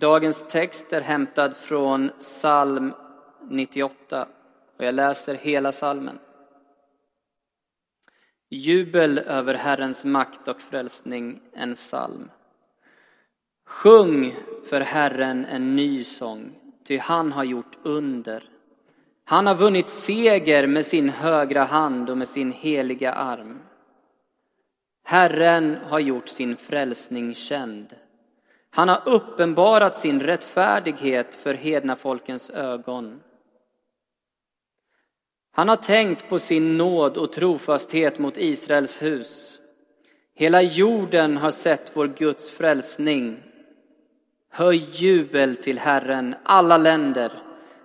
Dagens text är hämtad från psalm 98 och jag läser hela psalmen. Jubel över Herrens makt och frälsning, en psalm. Sjung för Herren en ny sång, ty han har gjort under. Han har vunnit seger med sin högra hand och med sin heliga arm. Herren har gjort sin frälsning känd. Han har uppenbarat sin rättfärdighet för hedna folkens ögon. Han har tänkt på sin nåd och trofasthet mot Israels hus. Hela jorden har sett vår Guds frälsning. Höj jubel till Herren, alla länder.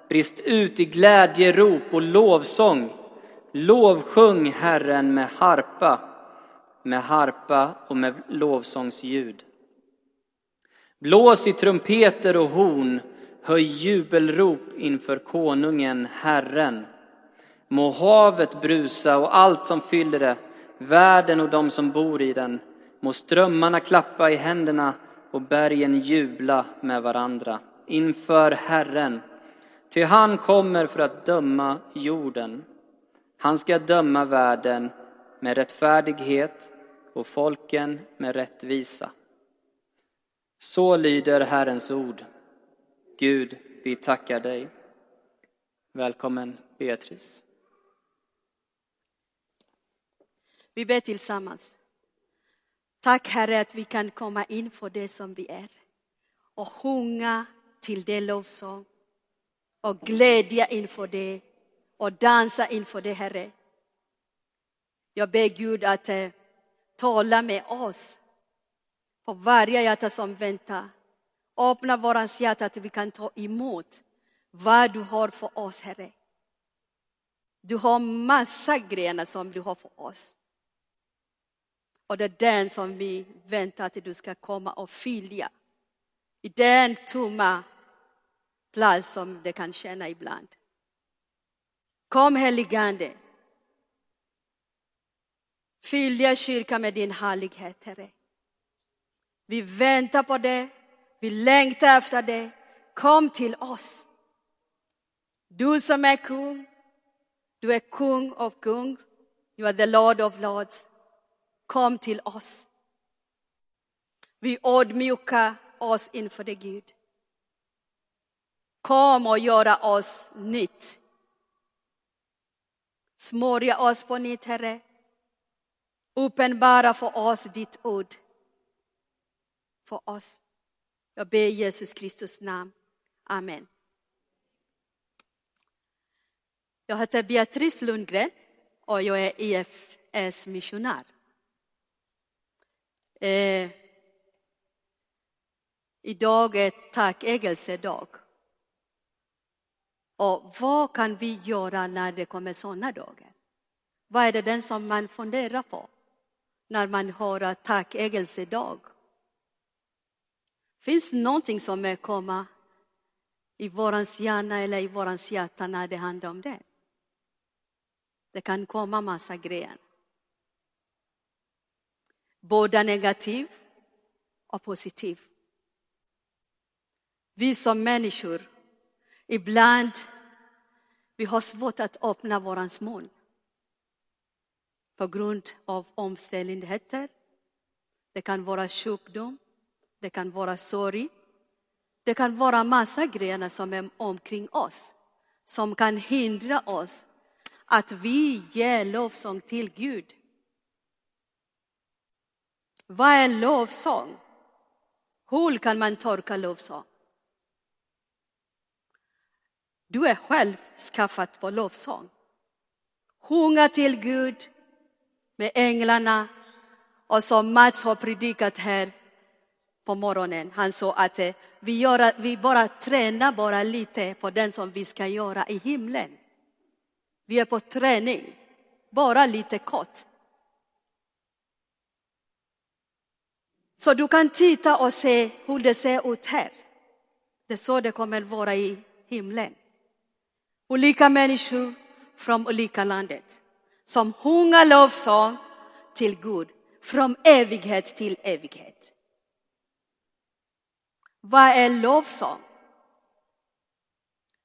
Brist ut i glädjerop och lovsång. Lovsjung Herren med harpa, med harpa och med lovsångsljud. Blås i trumpeter och horn, höj jubelrop inför konungen, Herren. Må havet brusa och allt som fyller det, världen och de som bor i den. Må strömmarna klappa i händerna och bergen jubla med varandra inför Herren. Ty han kommer för att döma jorden. Han ska döma världen med rättfärdighet och folken med rättvisa. Så lyder Herrens ord. Gud, vi tackar dig. Välkommen Beatrice. Vi ber tillsammans. Tack Herre att vi kan komma in för det som vi är och sjunga till det lovsång och glädja inför det och dansa inför det Herre. Jag ber Gud att eh, tala med oss på varje hjärta som väntar. Öppna våra hjärta att vi kan ta emot vad du har för oss Herre. Du har massa grejer som du har för oss. Och det är den som vi väntar att du ska komma och fylla. I den tomma plats som det kan känna ibland. Kom heligande. Fylla kyrkan med din härlighet, Herre. Vi väntar på det, vi längtar efter det. Kom till oss. Du som är kung, du är kung av kung, you are the Lord of lords. Kom till oss. Vi ödmjukar oss inför dig, Gud. Kom och göra oss nytt. Smörja oss på nytt, Herre. Uppenbara för oss ditt ord. För oss. Jag ber i Jesus Kristus namn. Amen. Jag heter Beatrice Lundgren och jag är EFS missionär. Eh, idag är tackägelsedag. Och vad kan vi göra när det kommer sådana dagar? Vad är det den som man funderar på när man har tackägelsedag? Finns det någonting som kommer i vår hjärna eller i våran hjärta när det handlar om det? Det kan komma massa grejer både negativ och positiv. Vi som människor, ibland vi har svårt att öppna våran mun på grund av omständigheter. Det kan vara sjukdom, det kan vara sorg. Det kan vara massa grejer som är omkring oss som kan hindra oss att vi ger lovsång till Gud. Vad är lovsång? Hur kan man tolka lovsång? Du är själv skaffat på lovsång. Sjunga till Gud med änglarna och som Mats har predikat här på morgonen. Han sa att eh, vi, gör, vi bara tränar bara lite på den som vi ska göra i himlen. Vi är på träning, bara lite kort. Så du kan titta och se hur det ser ut här. Det är så det kommer vara i himlen. Olika människor från olika landet som sjunger lovsång till Gud från evighet till evighet. Vad är lovsång?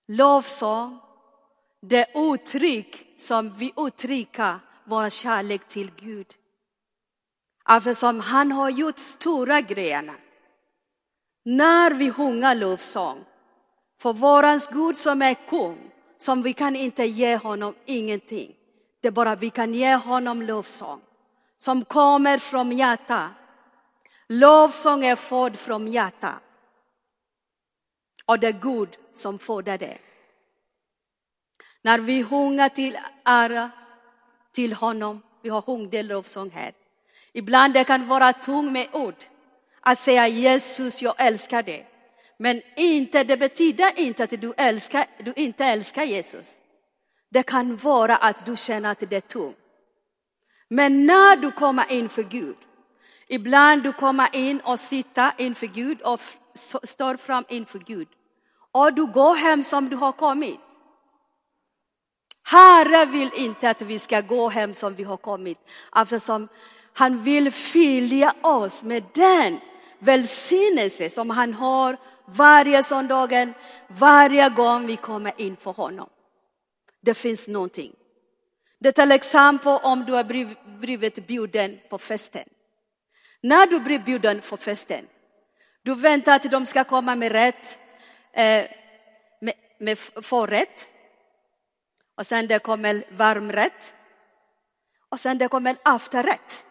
Lovsång, det uttryck som vi uttrycker vår kärlek till Gud. Alltså Eftersom han har gjort stora grejerna. När vi sjunger lovsång för vårans Gud som är kung, som vi kan inte ge honom ingenting. Det är bara vi kan ge honom lovsång som kommer från hjärtat. Lovsång är född från hjärtat. Och det är Gud som föder det. När vi sjunger till ära till honom, vi har sjungit lovsång här. Ibland det kan vara tung med ord att säga Jesus, jag älskar dig. Men inte, det betyder inte att du, älskar, du inte älskar Jesus. Det kan vara att du känner att det är tungt. Men när du kommer inför Gud, ibland du kommer in och sitter inför Gud och står fram inför Gud. Och du går hem som du har kommit. Herre vill inte att vi ska gå hem som vi har kommit, eftersom han vill fylla oss med den välsignelse som han har varje söndagen, varje gång vi kommer in för honom. Det finns någonting. Det är till exempel om du har blivit bjuden på festen. När du blir bjuden på festen, du väntar att de ska komma med rätt, Eh, med, med förrätt. Och sen det kommer varmrätt. Och sen det kommer efterrätt.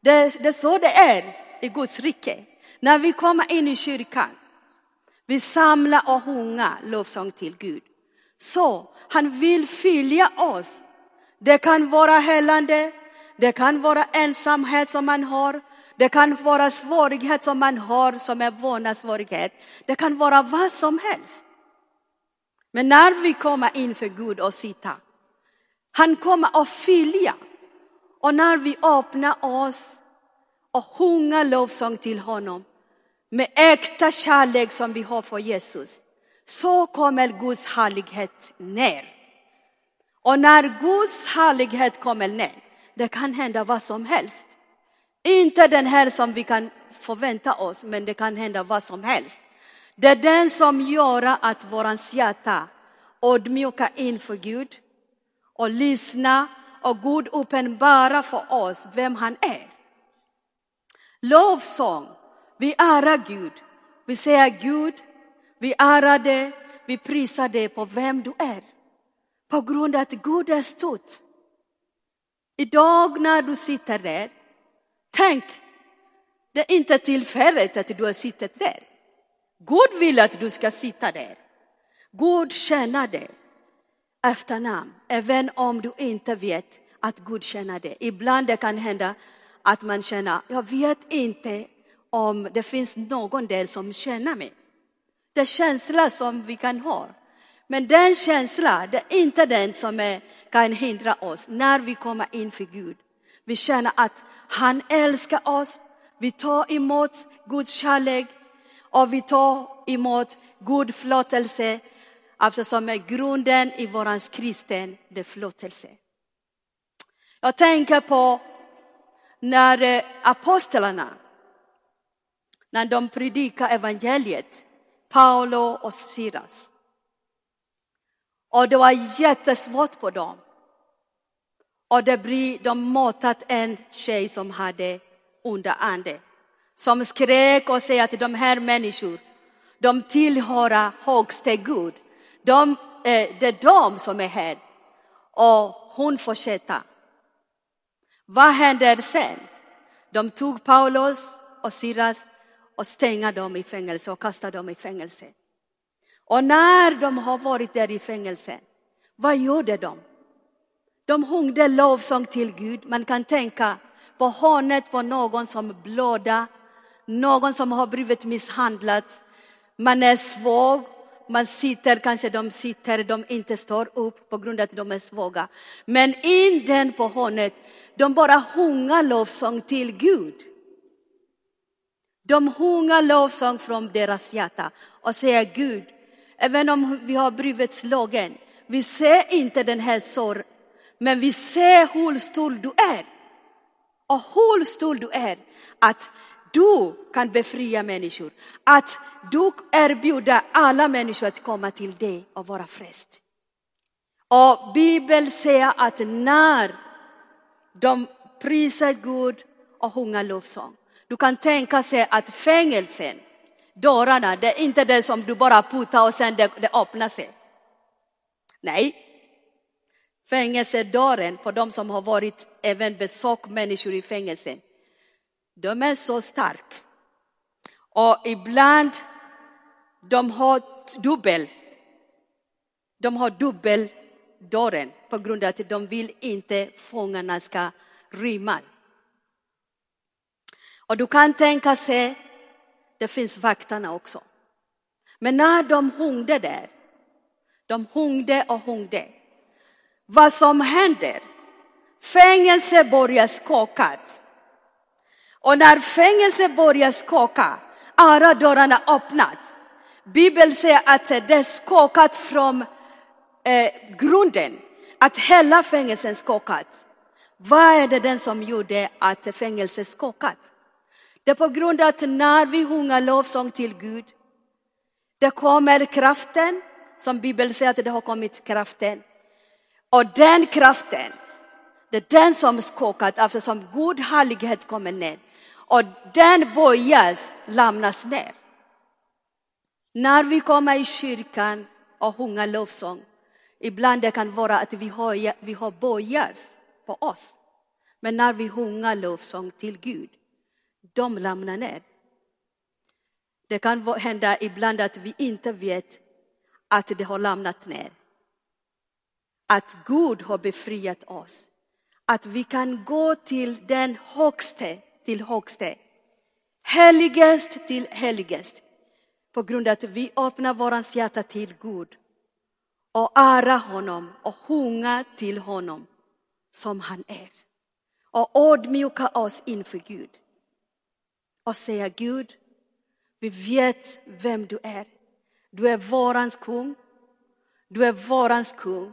Det, det är så det är i Guds rike. När vi kommer in i kyrkan, vi samlar och sjunger lovsång till Gud. Så han vill fylla oss. Det kan vara helande, det kan vara ensamhet som man har, det kan vara svårighet som man har som är vårdnadssvårighet. Det kan vara vad som helst. Men när vi kommer inför Gud och sitter, han kommer att fylla. Och när vi öppnar oss och sjunger lovsång till honom med äkta kärlek som vi har för Jesus, så kommer Guds härlighet ner. Och när Guds härlighet kommer ner, det kan hända vad som helst. Inte den här som vi kan förvänta oss, men det kan hända vad som helst. Det är den som gör att våran hjärta ödmjukar inför Gud och lyssnar och Gud uppenbarar för oss vem han är. Lovsång, vi ärar Gud. Vi säger Gud, vi ärar dig, vi prisar dig på vem du är. På grund av att Gud är stort. Idag när du sitter där, tänk, det är inte tillfället att du har suttit där. Gud vill att du ska sitta där. Gud känner dig efternamn, även om du inte vet att Gud känner dig. Ibland det kan hända att man känner, jag vet inte om det finns någon del som känner mig. Det är känsla som vi kan ha. Men den känslan, det är inte den som är, kan hindra oss när vi kommer inför Gud. Vi känner att han älskar oss, vi tar emot Guds kärlek och vi tar emot Guds förlåtelse alltså eftersom är grunden i vår kristen det förlåtelse. Jag tänker på när eh, apostlarna, när de predikar evangeliet, Paolo och Silas. Och det var jättesvårt på dem. Och det blir, de matat en tjej som hade underande. Som skrek och sa till de här människorna, de tillhör högste Gud. De, eh, det är de som är här. Och hon fortsätter. Vad händer sen? De tog Paulus och Silas och stängde dem i fängelse och kastade dem i fängelse. Och när de har varit där i fängelse, vad gjorde de? De sjungde lovsång till Gud. Man kan tänka på hånet på någon som blöder, någon som har blivit misshandlad. Man är svag, man sitter, kanske de sitter, de inte står upp på grund av att de är svaga. Men in den på hånet, de bara sjunger lovsång till Gud. De sjunger lovsång från deras hjärta och säger Gud, även om vi har blivit slagen, vi ser inte den här sorgen men vi ser hur stor du är. Och hur stor du är, att du kan befria människor. Att du erbjuder alla människor att komma till dig och vara frälst. Och Bibeln säger att när de prisar Gud och sjunger lovsång, du kan tänka sig att fängelsen, dörrarna, det är inte det som du bara puttar och sen det, det öppnar sig. Nej. Fängelsedörren på de som har varit även besökt människor i fängelsen, de är så stark. Och ibland de har dubbel. De har dubbel dörren på grund av att de vill inte fångarna ska rymma. Och du kan tänka sig, det finns vakterna också. Men när de hängde där, de hängde och hängde. Vad som händer, fängelset börjar skaka. Och när fängelset börjar skaka, alla dörrarna öppnat. Bibeln säger att det skakat från eh, grunden, att hela fängelset skakat. Vad är det den som gjorde att fängelset skakat? Det är på grund av att när vi sjunger lovsång till Gud, det kommer kraften, som Bibeln säger att det har kommit kraften. Och den kraften, det är den som skakat eftersom Gud härlighet kommer ner. Och den böjas, lämnas ner. När vi kommer i kyrkan och sjunger lovsång, ibland det kan vara att vi har, vi har böjas på oss. Men när vi sjunger lovsång till Gud, de lämnar ner. Det kan hända ibland att vi inte vet att det har lämnat ner. Att Gud har befriat oss. Att vi kan gå till den högste, till högste. Heligast till heligast. På grund av att vi öppnar våra hjärta till Gud och ära honom och sjunga till honom som han är. Och ödmjuka oss inför Gud. Och säga Gud, vi vet vem du är. Du är vårans kung. Du är vårans kung.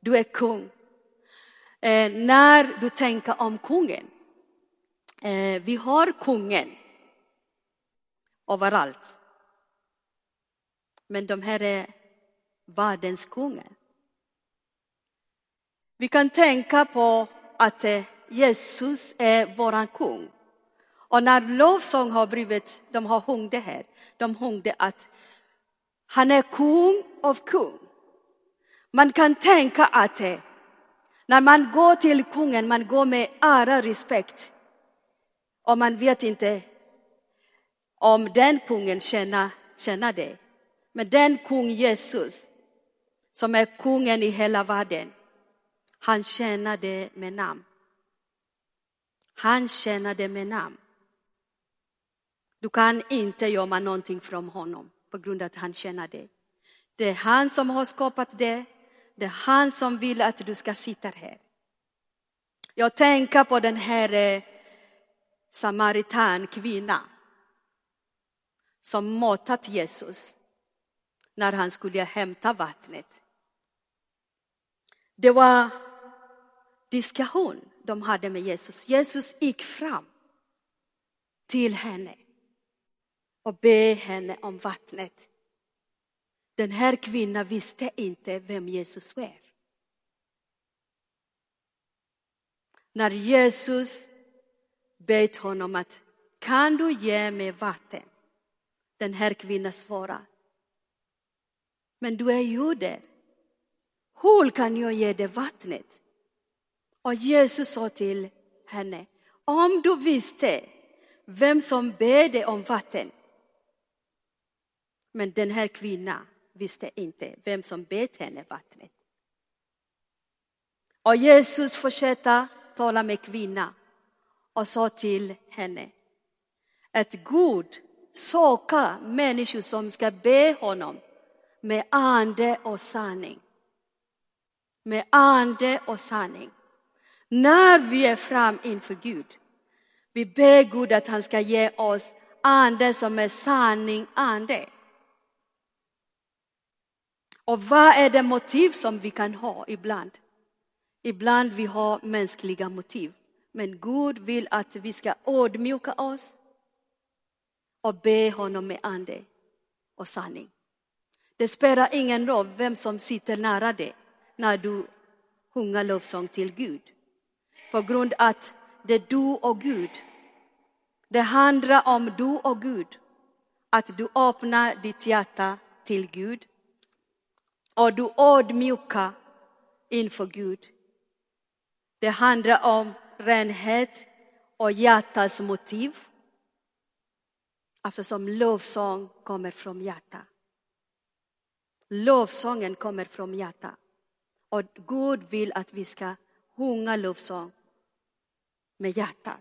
Du är kung. Eh, när du tänker om kungen. Eh, vi har kungen överallt. Men de här är världens kungar. Vi kan tänka på att eh, Jesus är våran kung. Och när lovsång har blivit, de har sjungit det här, de sjungde att han är kung av kung. Man kan tänka att när man går till kungen, man går med ära och respekt. Och man vet inte om den kungen känner, känner det. Men den kung Jesus, som är kungen i hela världen, han känner det med namn. Han känner det med namn. Du kan inte gömma någonting från honom på grund av att han känner det. Det är han som har skapat det. Det är han som vill att du ska sitta här. Jag tänker på den här eh, samaritan kvinna som matat Jesus när han skulle hämta vattnet. Det var diskussion de hade med Jesus. Jesus gick fram till henne och be henne om vattnet. Den här kvinnan visste inte vem Jesus var. När Jesus bet honom att kan du ge mig vatten? Den här kvinnan svarade. Men du är jude. Hur kan jag ge dig vattnet? Och Jesus sa till henne, om du visste vem som ber dig om vatten. Men den här kvinnan visste inte vem som bet henne vattnet. Och Jesus fortsatte tala med kvinnan och sa till henne att Gud söker människor som ska be honom med ande och sanning. Med ande och sanning. När vi är fram inför Gud, vi ber Gud att han ska ge oss ande som är sanning, ande. Och vad är det motiv som vi kan ha ibland? Ibland vi har mänskliga motiv. Men Gud vill att vi ska ödmjuka oss och be honom med ande och sanning. Det spelar ingen roll vem som sitter nära dig när du sjunger lovsång till Gud. På grund av att det är du och Gud. Det handlar om du och Gud. Att du öppnar ditt hjärta till Gud och du ödmjuka inför Gud. Det handlar om renhet och hjärtats motiv. Alltså Eftersom lovsång kommer från hjärtat. Lovsången kommer från hjärtat. Och Gud vill att vi ska sjunga lovsång med hjärtat.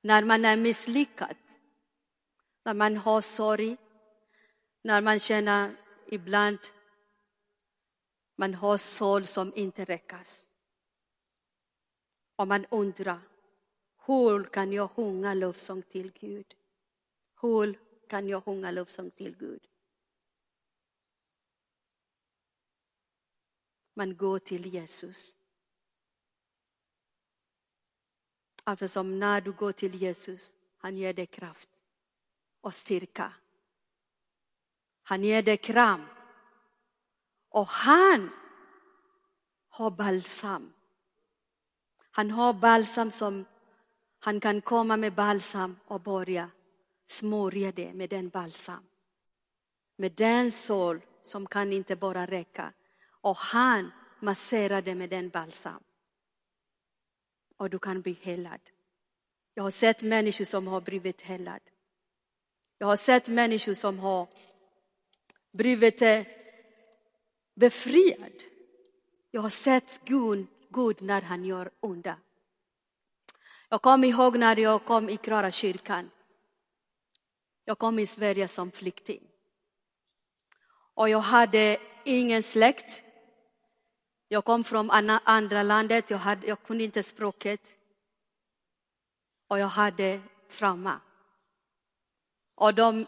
När man är misslyckad, när man har sorg, när man känner ibland man har sål som inte räckas. Och man undrar, hur kan jag sjunga lovsång till Gud? Hur kan jag sjunga lovsång till Gud? Man går till Jesus. Alltså Eftersom när du går till Jesus, han ger dig kraft och styrka. Han ger dig kram. Och han har balsam. Han har balsam som han kan komma med balsam och börja smörja det med den balsam. Med den sol som kan inte bara räcka. Och han masserar det med den balsam. Och du kan bli helad. Jag har sett människor som har blivit helad. Jag har sett människor som har blivit är befriad. Jag har sett Gud, Gud när han gör onda. Jag kommer ihåg när jag kom i Klara kyrkan. Jag kom i Sverige som flykting. Och jag hade ingen släkt. Jag kom från andra landet, jag, hade, jag kunde inte språket. Och jag hade trauma. Och de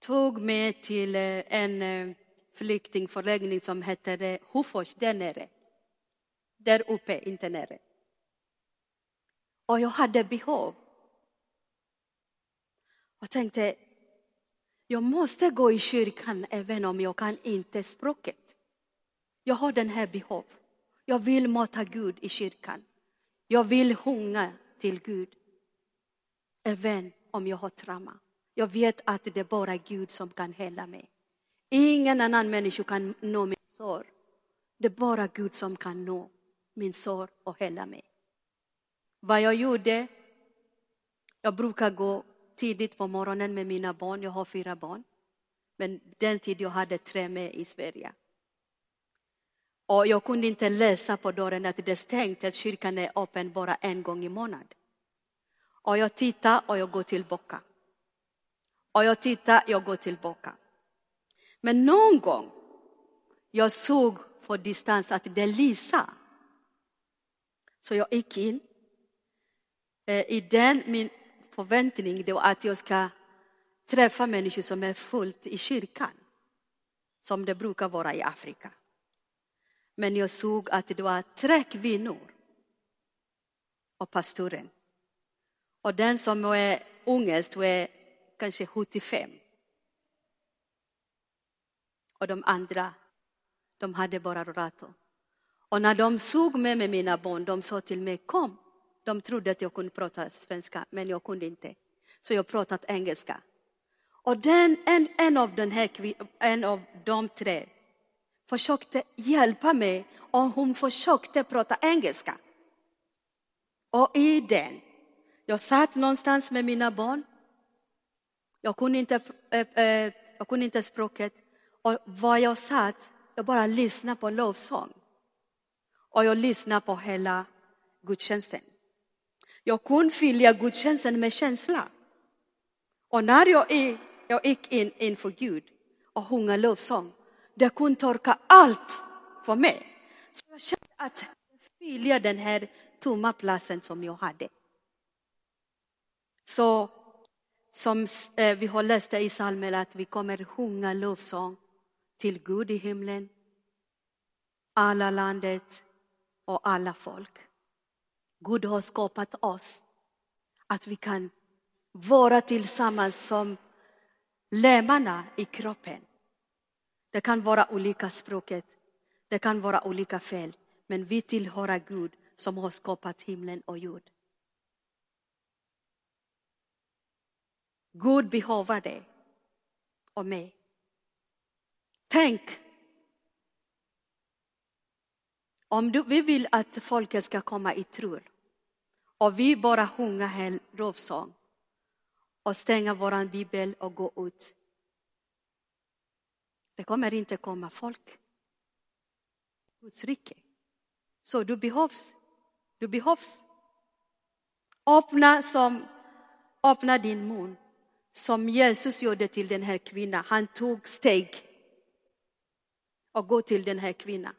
tog mig till eh, en eh, flyktingförläggning som hette eh, Hofors där nere. Där uppe, inte nere. Och jag hade behov. Jag tänkte, jag måste gå i kyrkan även om jag kan inte språket. Jag har den här behov. Jag vill mata Gud i kyrkan. Jag vill sjunga till Gud. Även om jag har trauma. Jag vet att det är bara Gud som kan hela mig. Ingen annan människa kan nå min sår. Det är bara Gud som kan nå min sår och hela mig. Vad jag gjorde, jag brukar gå tidigt på morgonen med mina barn. Jag har fyra barn. Men den tid jag hade tre med i Sverige. Och jag kunde inte läsa på dörren att det är stängt, att kyrkan är öppen bara en gång i månaden. Och jag tittar och jag går tillbaka. Och jag tittar, jag går tillbaka. Men någon gång jag såg på distans att det lyser. Så jag gick in. Eh, I den min förväntning då att jag ska träffa människor som är fullt i kyrkan. Som det brukar vara i Afrika. Men jag såg att det var tre kvinnor och pastoren. Och den som är ungest var kanske 75. Och de andra, de hade bara rollator. Och när de såg mig med mina barn, de sa till mig kom. De trodde att jag kunde prata svenska, men jag kunde inte. Så jag pratade engelska. Och den, en, en, av den här, en av de tre försökte hjälpa mig och hon försökte prata engelska. Och i den, jag satt någonstans med mina barn. Jag kunde inte, äh, äh, jag kunde inte språket. Och var jag satt, jag bara lyssnade på lovsång. Och jag lyssnade på hela gudstjänsten. Jag kunde följa gudstjänsten med känsla. Och när jag, jag gick in inför Gud och sjunga lovsång, det kunde torka allt för mig. Så jag kände att jag fyllde den här tomma platsen som jag hade. Så som eh, vi har läst i psalmen att vi kommer sjunga lovsång till Gud i himlen, alla landet och alla folk. Gud har skapat oss. att vi kan vara tillsammans som lemmarna i kroppen. Det kan vara olika språket, det kan vara olika fel, men vi tillhör Gud som har skapat himlen och jorden. Gud behöver dig och mig. Tänk om du, vi vill att folket ska komma i tro och vi bara sjunger en lovsång och stänger vår bibel och går ut. Det kommer inte komma folk. Guds rike. Så du behövs. Du behövs. Öppna, som, öppna din mun som Jesus gjorde till den här kvinnan. Han tog steg och gå till den här kvinnan.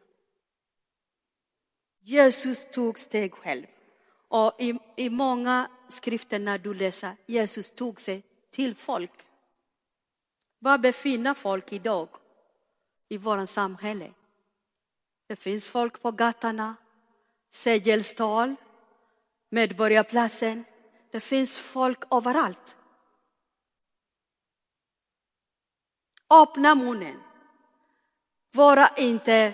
Jesus tog steg själv. Och i, i många skrifter när du läser, Jesus tog sig till folk. Var befinner folk idag i vårt samhälle? Det finns folk på gatorna, segelstal, Medborgarplatsen. Det finns folk överallt. Öppna munnen. Vara inte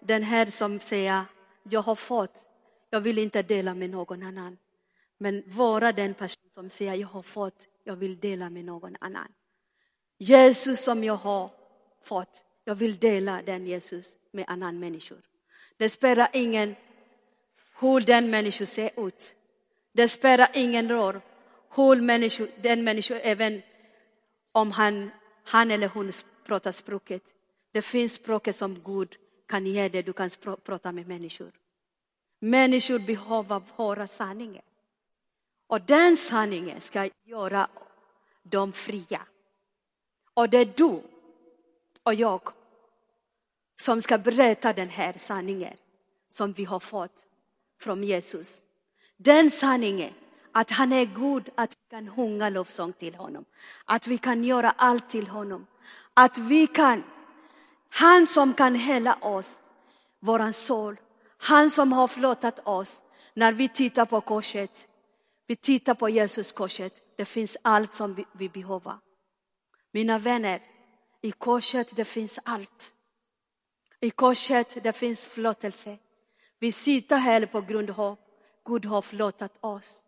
den här som säger, jag har fått, jag vill inte dela med någon annan. Men vara den person som säger, jag har fått, jag vill dela med någon annan. Jesus som jag har fått, jag vill dela den Jesus med annan människor. Det spelar ingen hur den människan ser ut. Det spelar ingen roll hur människor, den människan, även om han, han eller hon pratar språket. Det finns språket som Gud kan ge dig, du kan prata med människor. Människor behöver höra sanningen. Och den sanningen ska göra dem fria. Och det är du och jag som ska berätta den här sanningen som vi har fått från Jesus. Den sanningen att han är god, att vi kan sjunga lovsång till honom. Att vi kan göra allt till honom. Att vi kan, han som kan hela oss, våran sol. Han som har förlåtit oss. När vi tittar på korset, vi tittar på Jesus korset, det finns allt som vi, vi behöver. Mina vänner, i korset det finns allt. I korset det finns förlåtelse. Vi sitter här på grund av Gud har förlåtit oss.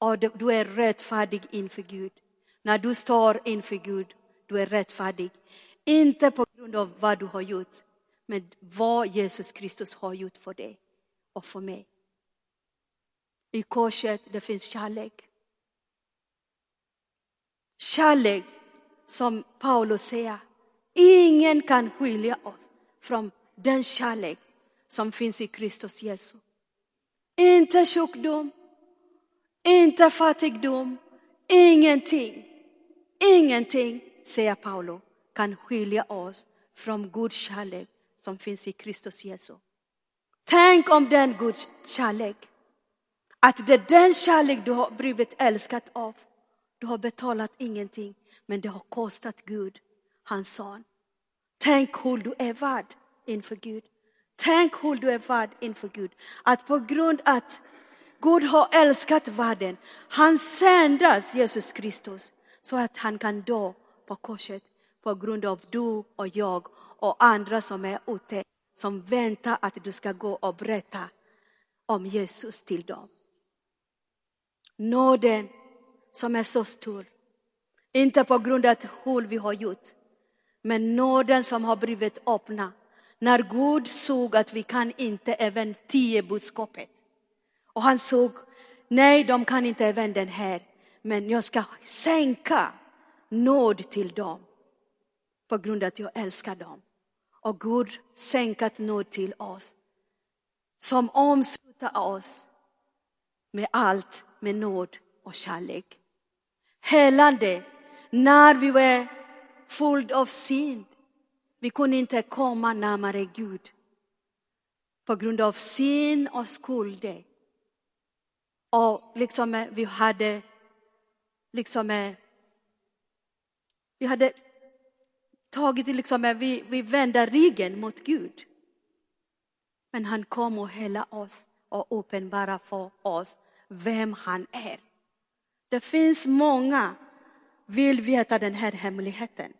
Och du är rättfärdig inför Gud. När du står inför Gud, du är rättfärdig. Inte på grund av vad du har gjort, men vad Jesus Kristus har gjort för dig och för mig. I korset det finns kärlek. Kärlek, som Paulus säger, ingen kan skilja oss från den kärlek som finns i Kristus Jesus. Inte sjukdom, inte fattigdom, ingenting, ingenting, säger Paulus, kan skilja oss från Guds kärlek som finns i Kristus Jesus. Tänk om den Guds kärlek, att det är den kärlek du har blivit älskad av. Du har betalat ingenting, men det har kostat Gud, hans son. Tänk hur du är värd inför Gud. Tänk hur du är värd inför Gud. Att på grund av att Gud har älskat världen, han sände Jesus Kristus så att han kan dö på korset på grund av du och jag och andra som är ute som väntar att du ska gå och berätta om Jesus till dem. Nåden som är så stor, inte på grund av hur vi har gjort, men nåden som har blivit öppna när Gud såg att vi kan inte även tio budskapet. Och han såg, nej de kan inte även den här, men jag ska sänka nåd till dem på grund av att jag älskar dem. Och Gud sänkat nåd till oss som omsluter oss med allt med nåd och kärlek. Helande, när vi var fulla av synd, vi kunde inte komma närmare Gud på grund av sin och skulder. Och liksom eh, vi hade, liksom, eh, vi hade tagit, liksom, eh, vi, vi vände ryggen mot Gud. Men han kom och hela oss och uppenbara för oss vem han är. Det finns många vill veta den här hemligheten.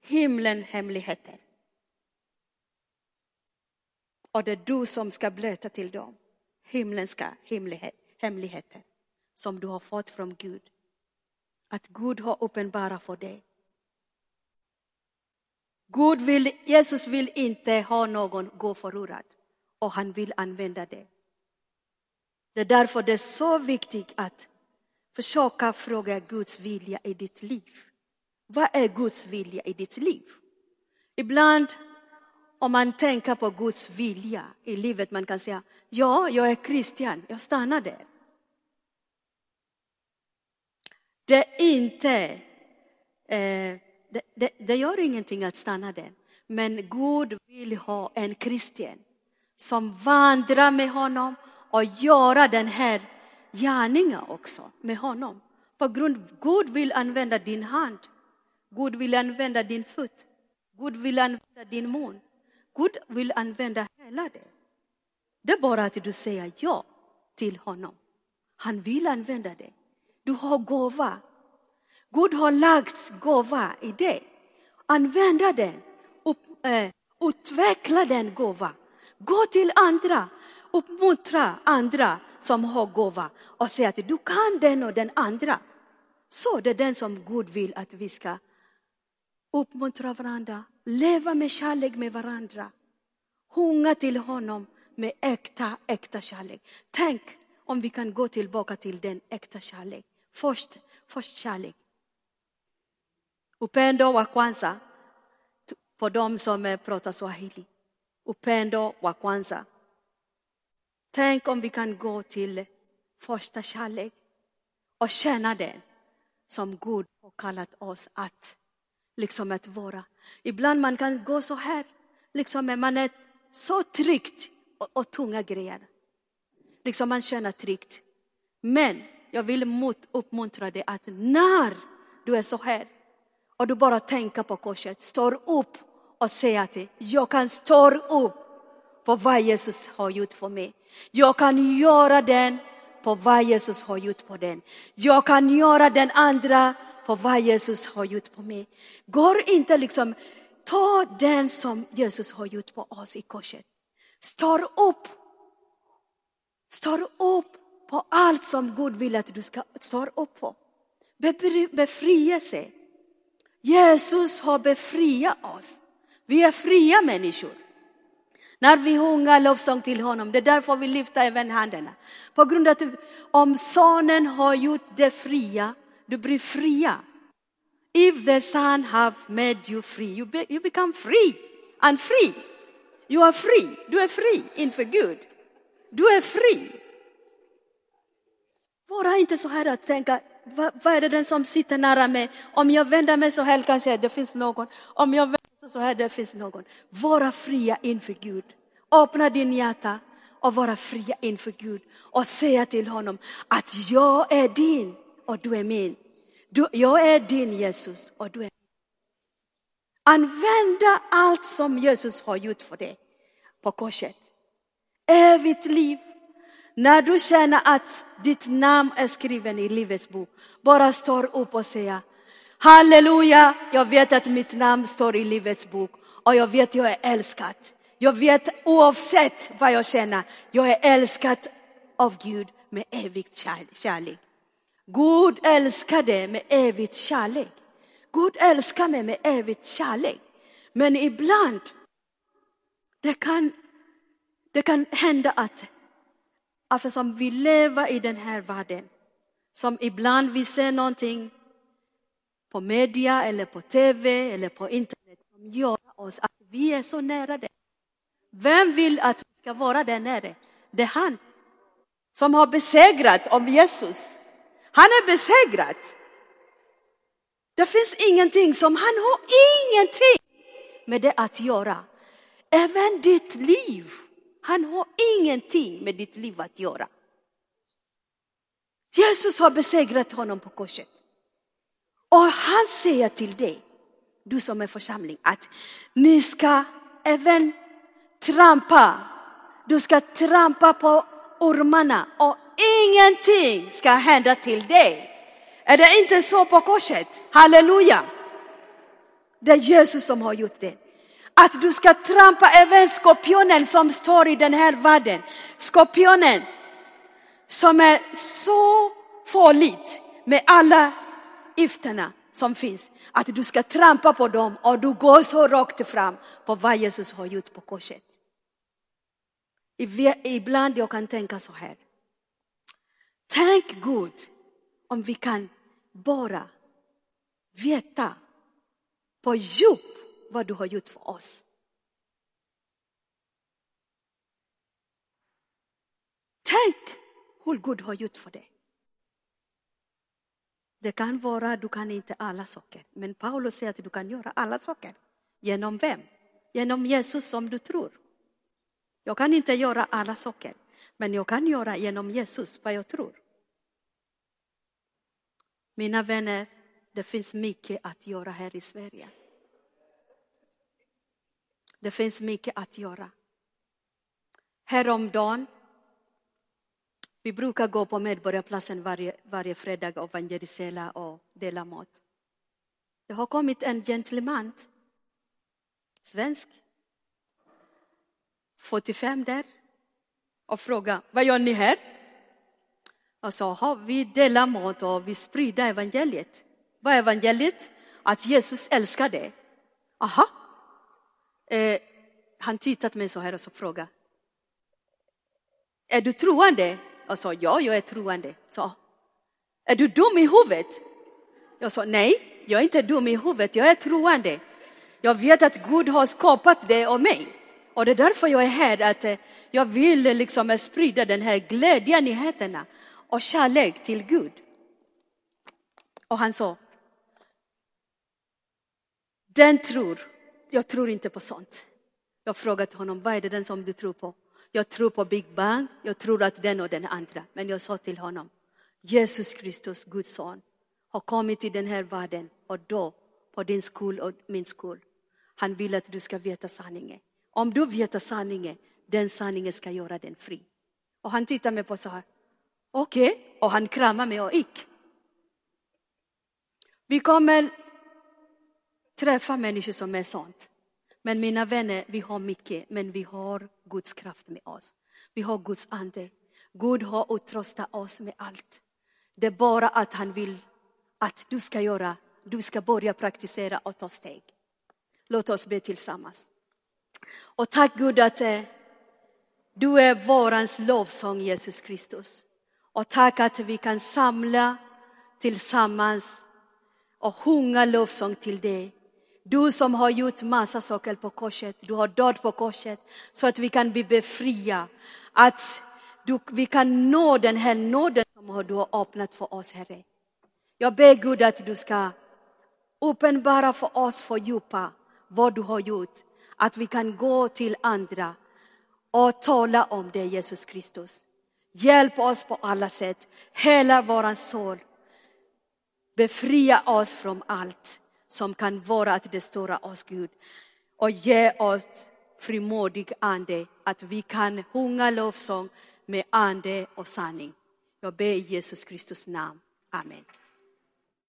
Himlen hemligheten. Och det är du som ska berätta till dem himlenska hemligheten som du har fått från Gud. Att Gud har uppenbarat för dig. Gud vill, Jesus vill inte ha någon gå förlorad och han vill använda det. Det är därför det är så viktigt att försöka fråga Guds vilja i ditt liv. Vad är Guds vilja i ditt liv? Ibland om man tänker på Guds vilja i livet, man kan säga ja, jag är kristen, jag stannar där. Det är inte, eh, det, det, det gör ingenting att stanna där. Men Gud vill ha en kristen som vandrar med honom och göra den här gärningen också med honom. På grund Gud vill använda din hand. Gud vill använda din fot. Gud vill använda din mun. Gud vill använda hela det. Det är bara att du säger ja till honom. Han vill använda det. Du har gåva. Gud har lagt gåva i dig. Använda den. Upp, eh, utveckla den gåva. Gå till andra. Uppmuntra andra som har gåva och säga att du kan den och den andra. Så det är den som Gud vill att vi ska uppmuntra varandra, leva med kärlek med varandra. Hunga till honom med äkta, äkta kärlek. Tänk om vi kan gå tillbaka till den äkta kärlek. Först, först kärlek. Upendo wa kwanza på de som pratar swahili. Upendo wa kwanza. Tänk om vi kan gå till första kärlek och känna den som Gud har kallat oss att liksom att vara. Ibland man kan gå så här, liksom man är så tryggt och, och tunga grejer. Liksom man känner tryggt. Men jag vill mot, uppmuntra dig att när du är så här och du bara tänker på korset, står upp och säger att jag kan stå upp på vad Jesus har gjort för mig. Jag kan göra den på vad Jesus har gjort på den. Jag kan göra den andra på vad Jesus har gjort på mig. Går inte liksom, ta den som Jesus har gjort på oss i korset. Står upp. Står upp på allt som Gud vill att du ska stå upp på. Befrielse. Jesus har befriat oss. Vi är fria människor. När vi sjunger lovsång till honom, det är därför vi lyfter även händerna. På grund av att om sonen har gjort det fria, du blir fria. If the son have made you free, you, be, you become free and free. You are free. Du är fri inför Gud. Du är fri. Vara inte så här att tänka, vad, vad är det den som sitter nära mig? Om jag vänder mig så här kanske det finns någon. Om jag vänder mig så här det finns någon. Vara fria inför Gud. Öppna din hjärta och vara fria inför Gud och säga till honom att jag är din och du är min. Du, jag är din Jesus och du är min. Använda allt som Jesus har gjort för dig på korset. Evigt liv. När du känner att ditt namn är skriven i Livets bok, bara stå upp och säga Halleluja, jag vet att mitt namn står i Livets bok och jag vet att jag är älskad. Jag vet oavsett vad jag känner, jag är älskad av Gud med evigt kärlek. Gud älskar dig med evigt kärlek. Gud älskar mig med evigt kärlek. Men ibland, det kan, det kan hända att eftersom vi lever i den här världen, som ibland vi ser någonting på media eller på tv eller på internet som gör oss att vi är så nära det. Vem vill att vi ska vara där nere? Det är han som har besegrat om Jesus. Han är besegrad. Det finns ingenting som han har ingenting med det att göra. Även ditt liv. Han har ingenting med ditt liv att göra. Jesus har besegrat honom på korset. Och han säger till dig, du som är församling, att ni ska även trampa. Du ska trampa på ormarna och ingenting ska hända till dig. Är det inte så på korset? Halleluja! Det är Jesus som har gjort det. Att du ska trampa även skorpionen som står i den här världen. Skorpionen som är så farligt med alla gifterna som finns. Att du ska trampa på dem och du går så rakt fram på vad Jesus har gjort på korset. Ibland jag kan tänka så här. Tänk Gud om vi kan bara veta på djup vad du har gjort för oss. Tänk hur Gud har gjort för dig. Det kan vara, du kan inte alla saker, men Paulus säger att du kan göra alla saker. Genom vem? Genom Jesus som du tror. Jag kan inte göra alla saker, men jag kan göra genom Jesus vad jag tror. Mina vänner, det finns mycket att göra här i Sverige. Det finns mycket att göra. Häromdagen, vi brukar gå på Medborgarplatsen varje, varje fredag och evangelisera och dela mat. Det har kommit en gentleman, svensk, 45 där, och frågar vad gör ni här? Jag sa, vi delar mat och vi sprider evangeliet. Vad är evangeliet? Att Jesus älskar dig. Aha. Eh, han tittade på mig så här och så frågade. Är du troende? Jag sa, ja, jag är troende. Så, är du dum i huvudet? Jag sa, nej, jag är inte dum i huvudet, jag är troende. Jag vet att Gud har skapat det och mig. Och det är därför jag är här, att eh, jag vill liksom sprida den här glädjen, nyheterna och kärlek till Gud. Och han sa, den tror, jag tror inte på sånt. Jag frågade honom, vad är det den som du tror på? Jag tror på Big Bang, jag tror att den och den andra. Men jag sa till honom, Jesus Kristus, Guds son, har kommit till den här världen och då på din skull och min skull. Han vill att du ska veta sanningen. Om du vet sanningen, den sanningen ska göra den fri. Och han tittade mig på så här, okej, okay. och han kramade mig och gick. Vi kommer träffa människor som är sånt. Men mina vänner, vi har mycket, men vi har Guds kraft med oss. Vi har Guds ande. Gud har utrustat oss med allt. Det är bara att han vill att du ska göra, du ska börja praktisera och ta steg. Låt oss be tillsammans. Och tack Gud att eh, du är vårans lovsång Jesus Kristus. Och tack att vi kan samla tillsammans och sjunga lovsång till dig. Du som har gjort massa saker på korset, du har dött på korset så att vi kan bli befria. Att du, vi kan nå den här nåden som du har öppnat för oss, Herre. Jag ber Gud att du ska uppenbara för oss, fördjupa vad du har gjort. Att vi kan gå till andra och tala om dig, Jesus Kristus. Hjälp oss på alla sätt. Hela våran sol. Befria oss från allt som kan vara att det stora oss, Gud. Och ge oss frimodig ande, att vi kan sjunga lovsång med ande och sanning. Jag ber i Jesus Kristus namn. Amen.